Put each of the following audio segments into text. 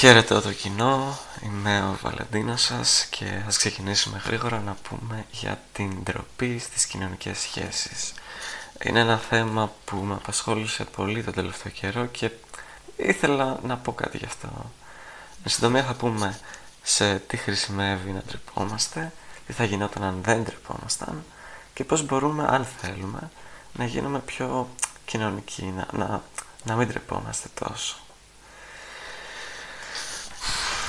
Χαίρετε το κοινό, είμαι ο Βαλεντίνος σας και ας ξεκινήσουμε γρήγορα να πούμε για την ντροπή στις κοινωνικές σχέσεις. Είναι ένα θέμα που με απασχόλησε πολύ τον τελευταίο καιρό και ήθελα να πω κάτι γι' αυτό. Εν συντομία θα πούμε σε τι χρησιμεύει να ντρεπόμαστε, τι θα γινόταν αν δεν ντρεπόμασταν και πώς μπορούμε, αν θέλουμε, να γίνουμε πιο κοινωνικοί, να, να, να μην ντρεπόμαστε τόσο.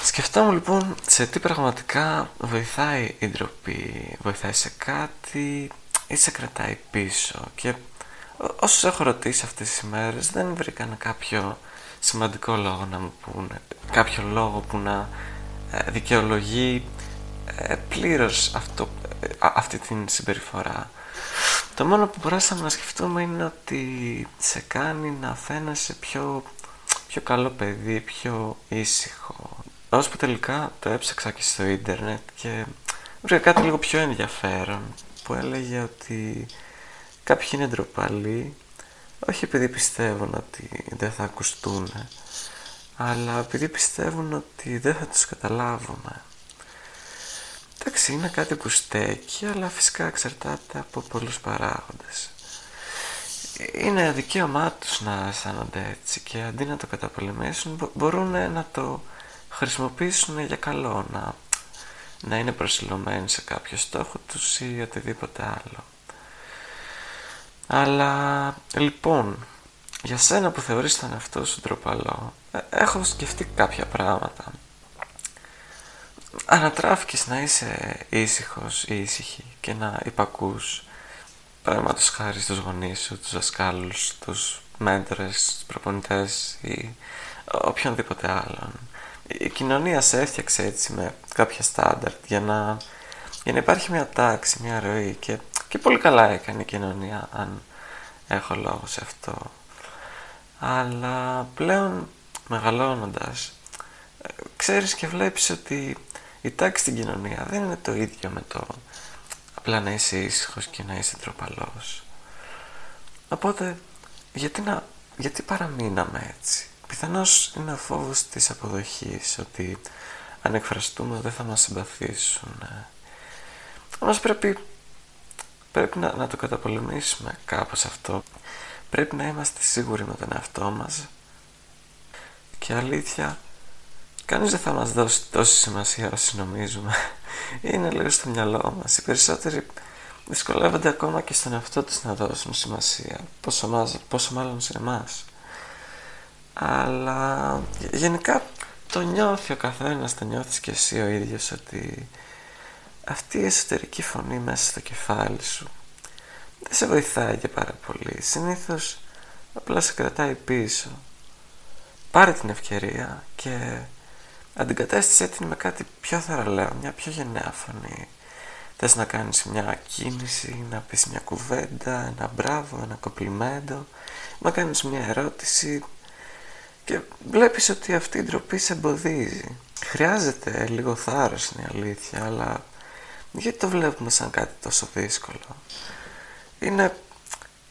Σκεφτόμουν λοιπόν σε τι πραγματικά βοηθάει η ντροπή, βοηθάει σε κάτι ή σε κρατάει πίσω και όσους έχω ρωτήσει αυτές τις ημέρες δεν βρήκαν κάποιο σημαντικό λόγο να μου πούνε, κάποιο λόγο που να ε, δικαιολογεί ε, πλήρως αυτό, ε, αυτή την συμπεριφορά. Το μόνο που μπορέσαμε να σκεφτούμε είναι ότι σε κάνει να φαίνεσαι πιο, πιο καλό παιδί, πιο ήσυχο, που τελικά το έψαξα και στο ίντερνετ και βρήκα κάτι λίγο πιο ενδιαφέρον που έλεγε ότι κάποιοι είναι ντροπαλοί όχι επειδή πιστεύουν ότι δεν θα ακουστούν αλλά επειδή πιστεύουν ότι δεν θα τους καταλάβουμε. Εντάξει, είναι κάτι που στέκει, αλλά φυσικά εξαρτάται από πολλούς παράγοντες. Είναι δικαίωμά τους να αισθάνονται έτσι και αντί να το καταπολεμήσουν μπορούν να το χρησιμοποιήσουν για καλό, να, να είναι προσιλωμένοι σε κάποιο στόχο τους ή οτιδήποτε άλλο. Αλλά λοιπόν, για σένα που θεωρείς τον εαυτό σου ντροπαλό, ε, έχω σκεφτεί κάποια πράγματα. Ανατράφηκες να είσαι ήσυχος ή ήσυχη και να υπακούς πράγματος χάρη στους γονείς σου, τους δασκάλους, τους μέντορες, τους προπονητές ή οποιονδήποτε άλλον η κοινωνία σε έφτιαξε έτσι με κάποια στάνταρτ για να, για να υπάρχει μια τάξη, μια ροή και, και πολύ καλά έκανε η κοινωνία αν έχω λόγο σε αυτό. Αλλά πλέον μεγαλώνοντας ξέρεις και βλέπεις ότι η τάξη στην κοινωνία δεν είναι το ίδιο με το απλά να είσαι ήσυχος και να είσαι τροπαλός. Οπότε γιατί, να, γιατί παραμείναμε έτσι; Πιθανώς είναι ο φόβος της αποδοχής, ότι αν εκφραστούμε δεν θα μας συμπαθήσουν. Όμως πρέπει, πρέπει να, να το καταπολεμήσουμε κάπως αυτό. Πρέπει να είμαστε σίγουροι με τον εαυτό μας και αλήθεια κανείς δεν θα μας δώσει τόση σημασία όσο νομίζουμε. Είναι λίγο στο μυαλό μας. Οι περισσότεροι δυσκολεύονται ακόμα και στον εαυτό τους να δώσουν σημασία. Πόσο, πόσο μάλλον σε εμάς αλλά γενικά το νιώθει ο καθένας, το νιώθεις και εσύ ο ίδιος ότι αυτή η εσωτερική φωνή μέσα στο κεφάλι σου δεν σε βοηθάει και πάρα πολύ. Συνήθως απλά σε κρατάει πίσω. Πάρε την ευκαιρία και αντικατέστησε την με κάτι πιο θαραλέο, μια πιο γενναία φωνή. Θες να κάνεις μια κίνηση, να πεις μια κουβέντα, ένα μπράβο, ένα κοπλιμέντο, να κάνεις μια ερώτηση, και βλέπεις ότι αυτή η ντροπή σε εμποδίζει. Χρειάζεται λίγο θάρρος είναι η αλήθεια, αλλά γιατί το βλέπουμε σαν κάτι τόσο δύσκολο; Είναι,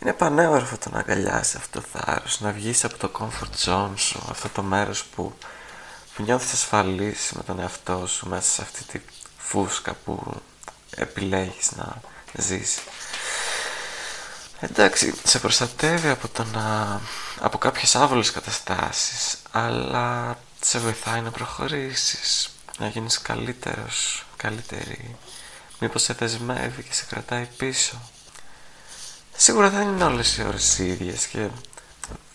είναι πανέορφο το να αγκαλιάσει αυτό το θάρρος, να βγεις από το comfort zone σου, αυτό το μέρος που, που νιώθεις ασφαλής με τον εαυτό σου μέσα σε αυτή τη φούσκα που επιλέγεις να ζήσεις. Εντάξει, σε προστατεύει από, το να... από κάποιες άβολες καταστάσεις, αλλά σε βοηθάει να προχωρήσεις, να γίνεις καλύτερος, καλύτερη. Μήπως σε δεσμεύει και σε κρατάει πίσω. Σίγουρα δεν είναι όλες οι ώρες οι ίδιες και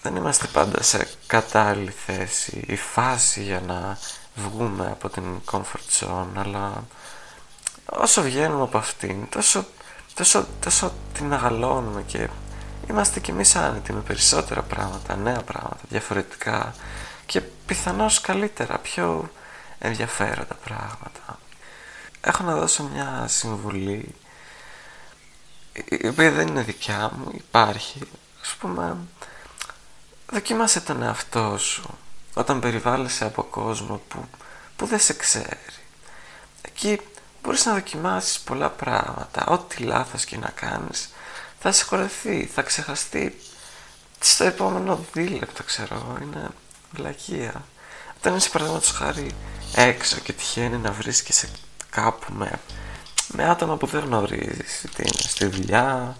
δεν είμαστε πάντα σε κατάλληλη θέση ή φάση για να βγούμε από την comfort zone, αλλά όσο βγαίνουμε από αυτήν, τόσο τόσο, τόσο την αγαλώνουμε και είμαστε κι εμείς άνετοι με περισσότερα πράγματα, νέα πράγματα, διαφορετικά και πιθανώς καλύτερα, πιο ενδιαφέροντα πράγματα. Έχω να δώσω μια συμβουλή η οποία δεν είναι δικιά μου, υπάρχει. Ας πούμε, δοκίμασε τον εαυτό σου όταν περιβάλλεσαι από κόσμο που που δεν σε ξέρει. Εκεί μπορείς να δοκιμάσεις πολλά πράγματα, ό,τι λάθος και να κάνεις θα συγχωρεθεί, θα ξεχαστεί στο επόμενο δίλεπτο ξέρω, είναι βλακεία. Όταν είσαι παραδείγματος χάρη έξω και τυχαίνει να βρίσκεσαι κάπου με, με άτομα που δεν γνωρίζεις, είτε είναι στη δουλειά,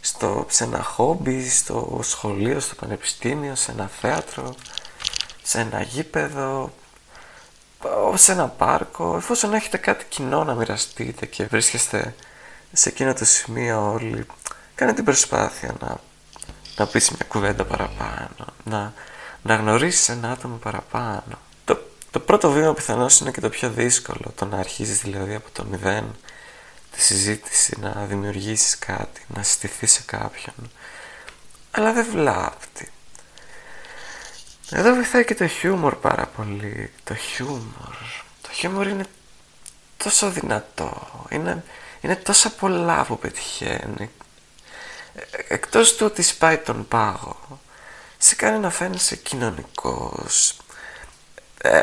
στο, σε ένα χόμπι, στο σχολείο, στο πανεπιστήμιο, σε ένα θέατρο, σε ένα γήπεδο, σε ένα πάρκο, εφόσον έχετε κάτι κοινό να μοιραστείτε και βρίσκεστε σε εκείνο το σημείο όλοι, κάνε την προσπάθεια να, να πεις μια κουβέντα παραπάνω, να, να γνωρίσεις ένα άτομο παραπάνω. Το, το πρώτο βήμα πιθανώς είναι και το πιο δύσκολο, το να αρχίσεις δηλαδή από το μηδέν τη συζήτηση, να δημιουργήσεις κάτι, να συστηθεί σε κάποιον. Αλλά δεν βλάπτει. Εδώ βοηθάει και το χιούμορ πάρα πολύ. Το χιούμορ. Το χιούμορ είναι τόσο δυνατό. Είναι, είναι τόσα πολλά που πετυχαίνει. Ε, εκτός του ότι σπάει τον πάγο, σε κάνει να φαίνεσαι κοινωνικός, ε,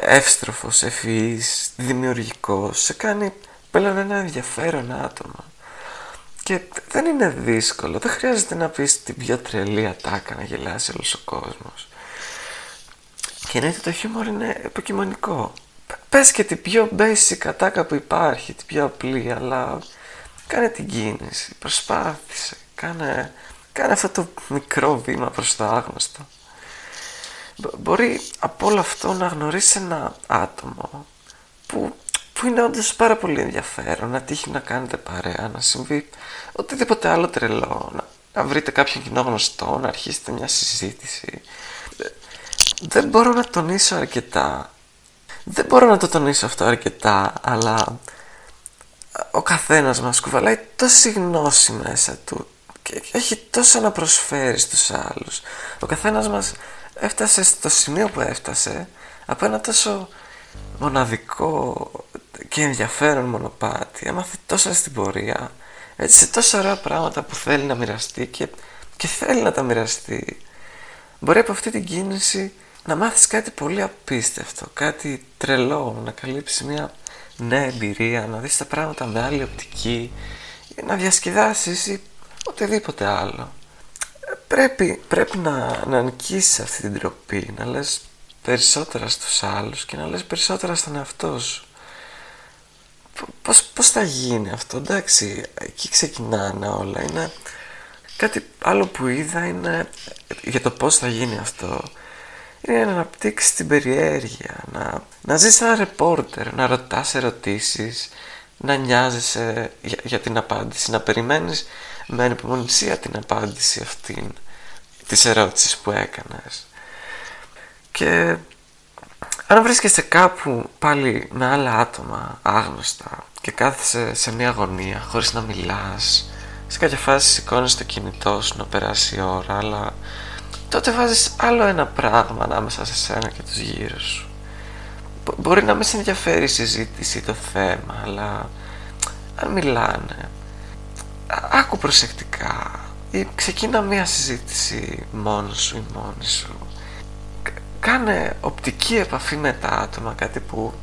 εύστροφος, ευφυής, δημιουργικός. Σε κάνει πλέον ένα ενδιαφέρον άτομο. Και δεν είναι δύσκολο. Δεν χρειάζεται να πεις την πιο τρελή ατάκα να γελάσει όλος ο κόσμος. Και εννοείται το χιούμορ είναι επικοινωνικό. Πες και την πιο basic ατάκα που υπάρχει, την πιο απλή, αλλά κάνε την κίνηση, προσπάθησε, κάνε, κάνε αυτό το μικρό βήμα προς το άγνωστο. Μπορεί από όλο αυτό να γνωρίσει ένα άτομο που, που είναι όντως πάρα πολύ ενδιαφέρον, να τύχει να κάνετε παρέα, να συμβεί οτιδήποτε άλλο τρελό, να, να βρείτε κάποιον κοινό γνωστό, να αρχίσετε μια συζήτηση, δεν μπορώ να τονίσω αρκετά. Δεν μπορώ να το τονίσω αυτό αρκετά, αλλά ο καθένας μας κουβαλάει τόση γνώση μέσα του και έχει τόσο να προσφέρει στους άλλους. Ο καθένας μας έφτασε στο σημείο που έφτασε από ένα τόσο μοναδικό και ενδιαφέρον μονοπάτι. Έμαθε τόσα στην πορεία, έτσι σε τόσα ωραία πράγματα που θέλει να μοιραστεί και, και θέλει να τα μοιραστεί. Μπορεί από αυτή την κίνηση να μάθεις κάτι πολύ απίστευτο, κάτι τρελό, να καλύψεις μια νέα εμπειρία, να δεις τα πράγματα με άλλη οπτική, να διασκεδάσεις ή οτιδήποτε άλλο. Πρέπει, πρέπει να, να νικήσεις αυτή την τροπή, να λες περισσότερα στους άλλους και να λες περισσότερα στον εαυτό σου. Πώς, πώς θα γίνει αυτό, εντάξει, εκεί ξεκινάνε όλα, είναι κάτι άλλο που είδα είναι για το πώς θα γίνει αυτό είναι να αναπτύξεις την περιέργεια, να, να ζεις σαν ρεπόρτερ, να ρωτάς ερωτήσεις, να νοιάζεσαι για, για την απάντηση, να περιμένεις με ανυπομονησία την απάντηση αυτήν της ερώτησης που έκανες. Και αν βρίσκεσαι κάπου πάλι με άλλα άτομα άγνωστα και κάθεσαι σε μια αγωνία χωρίς να μιλάς, σε κάποια φάση σηκώνεις το κινητό σου να περάσει η ώρα, αλλά τότε βάζεις άλλο ένα πράγμα ανάμεσα σε σένα και τους γύρω σου. Μπορεί να με σε ενδιαφέρει η συζήτηση, το θέμα, αλλά αν μιλάνε, άκου προσεκτικά ή ξεκίνα μία συζήτηση μόνος σου ή μόνη σου. Κάνε οπτική επαφή με τα άτομα, κάτι που,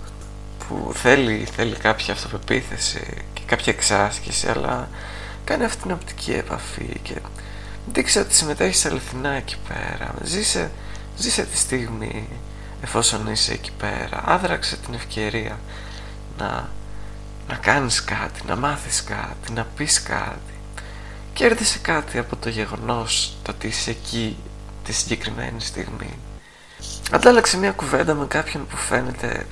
που θέλει, θέλει κάποια αυτοπεποίθηση και κάποια εξάσκηση, αλλά κάνε αυτή την οπτική επαφή και Δείξε ότι συμμετέχεις αληθινά εκεί πέρα. Ζήσε, ζήσε τη στιγμή εφόσον είσαι εκεί πέρα. Άδραξε την ευκαιρία να, να κάνεις κάτι, να μάθεις κάτι, να πεις κάτι. Κέρδισε κάτι από το γεγονός το ότι είσαι εκεί τη συγκεκριμένη στιγμή. Αντάλλαξε μια κουβέντα με κάποιον που φαίνεται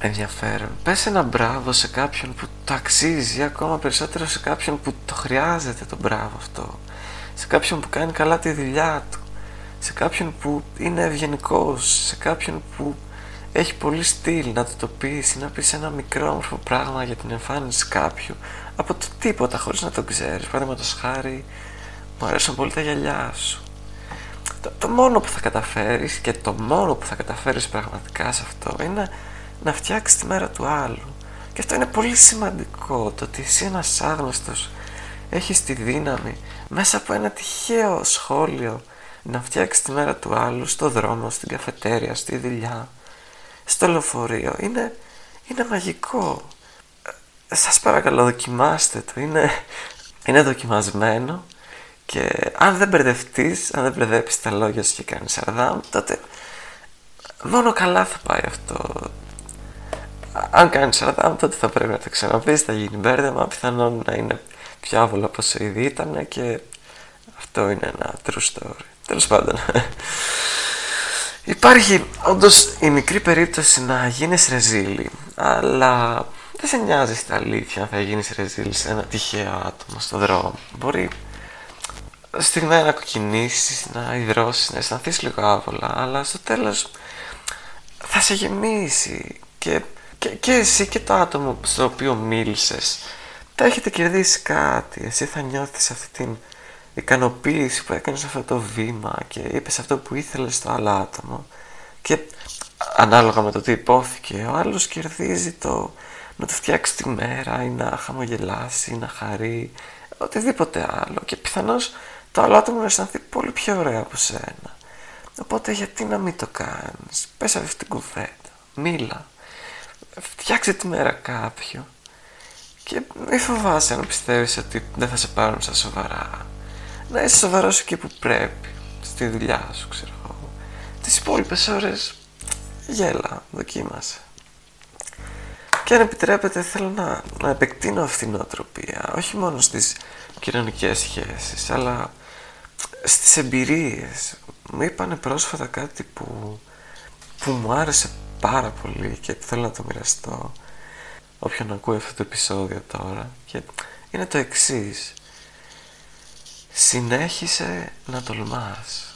ενδιαφέρον. Πες ένα μπράβο σε κάποιον που το αξίζει, ακόμα περισσότερο σε κάποιον που το χρειάζεται το μπράβο αυτό σε κάποιον που κάνει καλά τη δουλειά του, σε κάποιον που είναι ευγενικός, σε κάποιον που έχει πολύ στυλ να του το πεις ή να πεις ένα μικρό όμορφο πράγμα για την εμφάνιση κάποιου από το τίποτα χωρίς να το ξέρεις. Παραδείγματος χάρη, μου αρέσουν πολύ τα γυαλιά σου. Το, το μόνο που θα καταφέρεις και το μόνο που θα καταφέρεις πραγματικά σε αυτό είναι να φτιάξεις τη μέρα του άλλου. Και αυτό είναι πολύ σημαντικό, το ότι εσύ ένας άγνωστος έχεις τη δύναμη μέσα από ένα τυχαίο σχόλιο να φτιάξεις τη μέρα του άλλου στο δρόμο, στην καφετέρια, στη δουλειά στο λεωφορείο. Είναι, είναι μαγικό. Ε, σας παρακαλώ δοκιμάστε το. Είναι, είναι δοκιμασμένο και αν δεν μπερδευτείς, αν δεν μπερδέψεις τα λόγια σου και κάνεις σαρδάμ, τότε μόνο καλά θα πάει αυτό. Αν κάνεις σαρδάμ, τότε θα πρέπει να το ξαναπείς, θα γίνει μπέρδεμα. Πιθανόν να είναι πιο άβολο από όσο ήδη ήταν και αυτό είναι ένα true story. Τέλος πάντων. Υπάρχει όντως η μικρή περίπτωση να γίνεις ρεζίλη, αλλά δεν σε νοιάζει στα αλήθεια αν θα γίνεις ρεζίλη σε ένα τυχαίο άτομο στον δρόμο. Μπορεί στιγμή να κοκκινήσεις, να υδρώσεις, να αισθανθείς λίγο άβολα, αλλά στο τέλος θα σε γεμίσει και, και, και εσύ και το άτομο στο οποίο μίλησες θα έχετε κερδίσει κάτι, εσύ θα νιώθεις αυτή την ικανοποίηση που έκανες αυτό το βήμα και είπες αυτό που ήθελες στο άλλο άτομο και ανάλογα με το τι υπόθηκε ο άλλος κερδίζει το να του φτιάξει τη μέρα ή να χαμογελάσει ή να χαρεί οτιδήποτε άλλο και πιθανώς το άλλο άτομο να αισθανθεί πολύ πιο ωραία από σένα. Οπότε γιατί να μην το κάνεις; Πες αυτή την κουβέντα. Μίλα. Φτιάξε τη μέρα κάποιου. Και μην φοβάσαι αν πιστεύεις ότι δεν θα σε πάρουν στα σοβαρά. Να είσαι σοβαρός εκεί που πρέπει. Στη δουλειά σου, ξέρω εγώ. Τις υπόλοιπες ώρες γέλα, δοκίμασε. Και αν επιτρέπετε θέλω να, να επεκτείνω αυτήν την νοοτροπία. Όχι μόνο στις κοινωνικές σχέσεις, αλλά στις εμπειρίες. Μου είπανε πρόσφατα κάτι που, που μου άρεσε πάρα πολύ και θέλω να το μοιραστώ όποιον ακούει αυτό το επεισόδιο τώρα και είναι το εξής συνέχισε να τολμάς.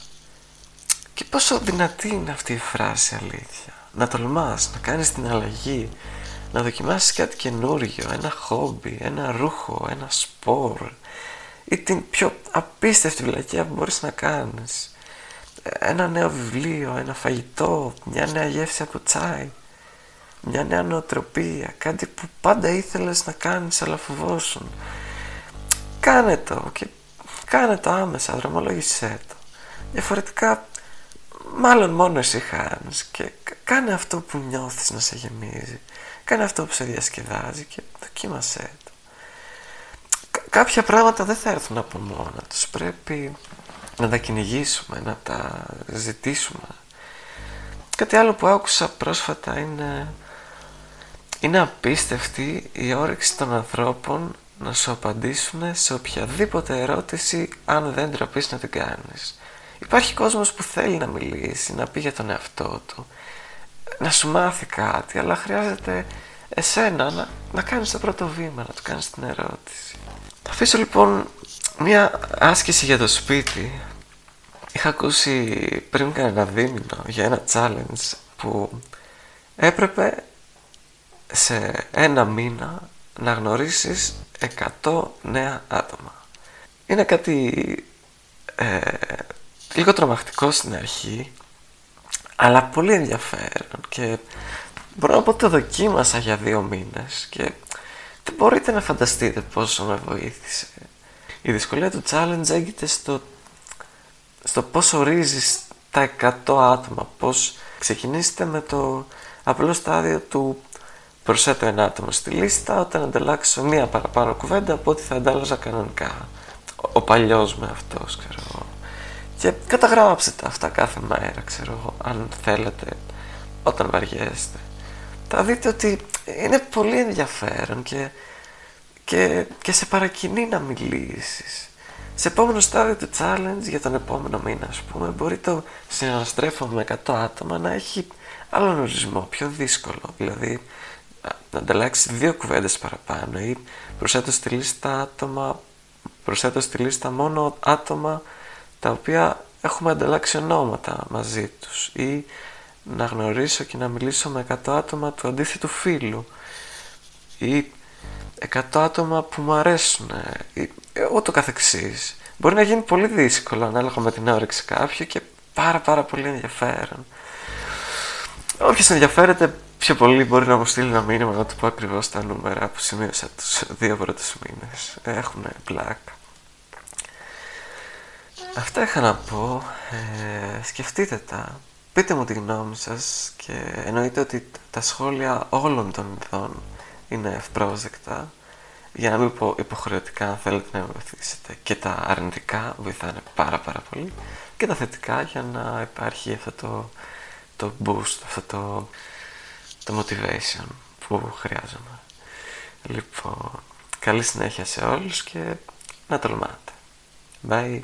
Και πόσο δυνατή είναι αυτή η φράση αλήθεια. Να τολμάς, να κάνεις την αλλαγή να δοκιμάσεις κάτι καινούριο ένα χόμπι, ένα ρούχο, ένα σπορ ή την πιο απίστευτη βλακία που μπορείς να κάνεις. Ένα νέο βιβλίο, ένα φαγητό, μια νέα γεύση από τσάι μια νέα νοοτροπία, κάτι που πάντα ήθελες να κάνεις αλλά φοβόσουν. Κάνε το και κάνε το άμεσα, δρομολόγησέ το διαφορετικά μάλλον μόνο εσύ χάνεις και κάνε αυτό που νιώθεις να σε γεμίζει κάνε αυτό που σε διασκεδάζει και δοκίμασέ το κάποια πράγματα δεν θα έρθουν από μόνα τους. Πρέπει να τα κυνηγήσουμε, να τα ζητήσουμε. Κάτι άλλο που άκουσα πρόσφατα είναι είναι απίστευτη η όρεξη των ανθρώπων να σου απαντήσουν σε οποιαδήποτε ερώτηση αν δεν τροπείς να την κάνεις. Υπάρχει κόσμος που θέλει να μιλήσει, να πει για τον εαυτό του, να σου μάθει κάτι, αλλά χρειάζεται εσένα να, να κάνεις το πρώτο βήμα, να του κάνεις την ερώτηση. Θα αφήσω λοιπόν μια άσκηση για το σπίτι. Είχα ακούσει πριν κανένα δίμηνο για ένα challenge που έπρεπε σε ένα μήνα να γνωρίσεις 100 νέα άτομα. Είναι κάτι ε, λίγο τρομακτικό στην αρχή, αλλά πολύ ενδιαφέρον και μπορώ να πω ότι το δοκίμασα για δύο μήνες και δεν μπορείτε να φανταστείτε πόσο με βοήθησε. Η δυσκολία του challenge έγκυται στο, στο πώς ορίζεις τα 100 άτομα, πώς ξεκινήσετε με το απλό στάδιο του προσθέτω ένα άτομο στη λίστα όταν ανταλλάξω μία παραπάνω κουβέντα από ό,τι θα αντάλλαζα κανονικά. Ο, ο παλιός με αυτός, ξέρω εγώ. Και καταγράψτε τα αυτά κάθε μέρα, ξέρω εγώ, αν θέλετε, όταν βαριέστε θα δείτε ότι είναι πολύ ενδιαφέρον και, και, και σε παρακινεί να μιλήσεις. Σε επόμενο στάδιο του challenge για τον επόμενο μήνα, ας πούμε, μπορεί το συναναστρέφω με 100 άτομα να έχει άλλον ορισμό, πιο δύσκολο. Δηλαδή, να ανταλλάξει δύο κουβέντες παραπάνω ή προσθέτω στη λίστα άτομα, προσθέτω στη λίστα μόνο άτομα τα οποία έχουμε ανταλλάξει ονόματα μαζί τους ή να γνωρίσω και να μιλήσω με 100 άτομα του αντίθετου φίλου ή 100 άτομα που μου αρέσουν ή ούτω καθεξής. Μπορεί να γίνει πολύ δύσκολο ανάλογα με την όρεξη κάποιου και πάρα πάρα πολύ ενδιαφέρον. Όποιος ενδιαφέρεται πιο πολύ μπορεί να μου στείλει ένα μήνυμα να του πω ακριβώς τα νούμερα που σημείωσα τους δύο πρώτους μήνες. Έχουν πλάκα. Αυτά είχα να πω. Ε, σκεφτείτε τα πείτε μου τη γνώμη σας και εννοείται ότι τα σχόλια όλων των ειδών είναι ευπρόσδεκτα για να μην πω υποχρεωτικά αν θέλετε να βοηθήσετε και τα αρνητικά βοηθάνε πάρα πάρα πολύ και τα θετικά για να υπάρχει αυτό το, το boost, αυτό το, το motivation που χρειάζομαι. Λοιπόν, καλή συνέχεια σε όλους και να τολμάτε. Bye.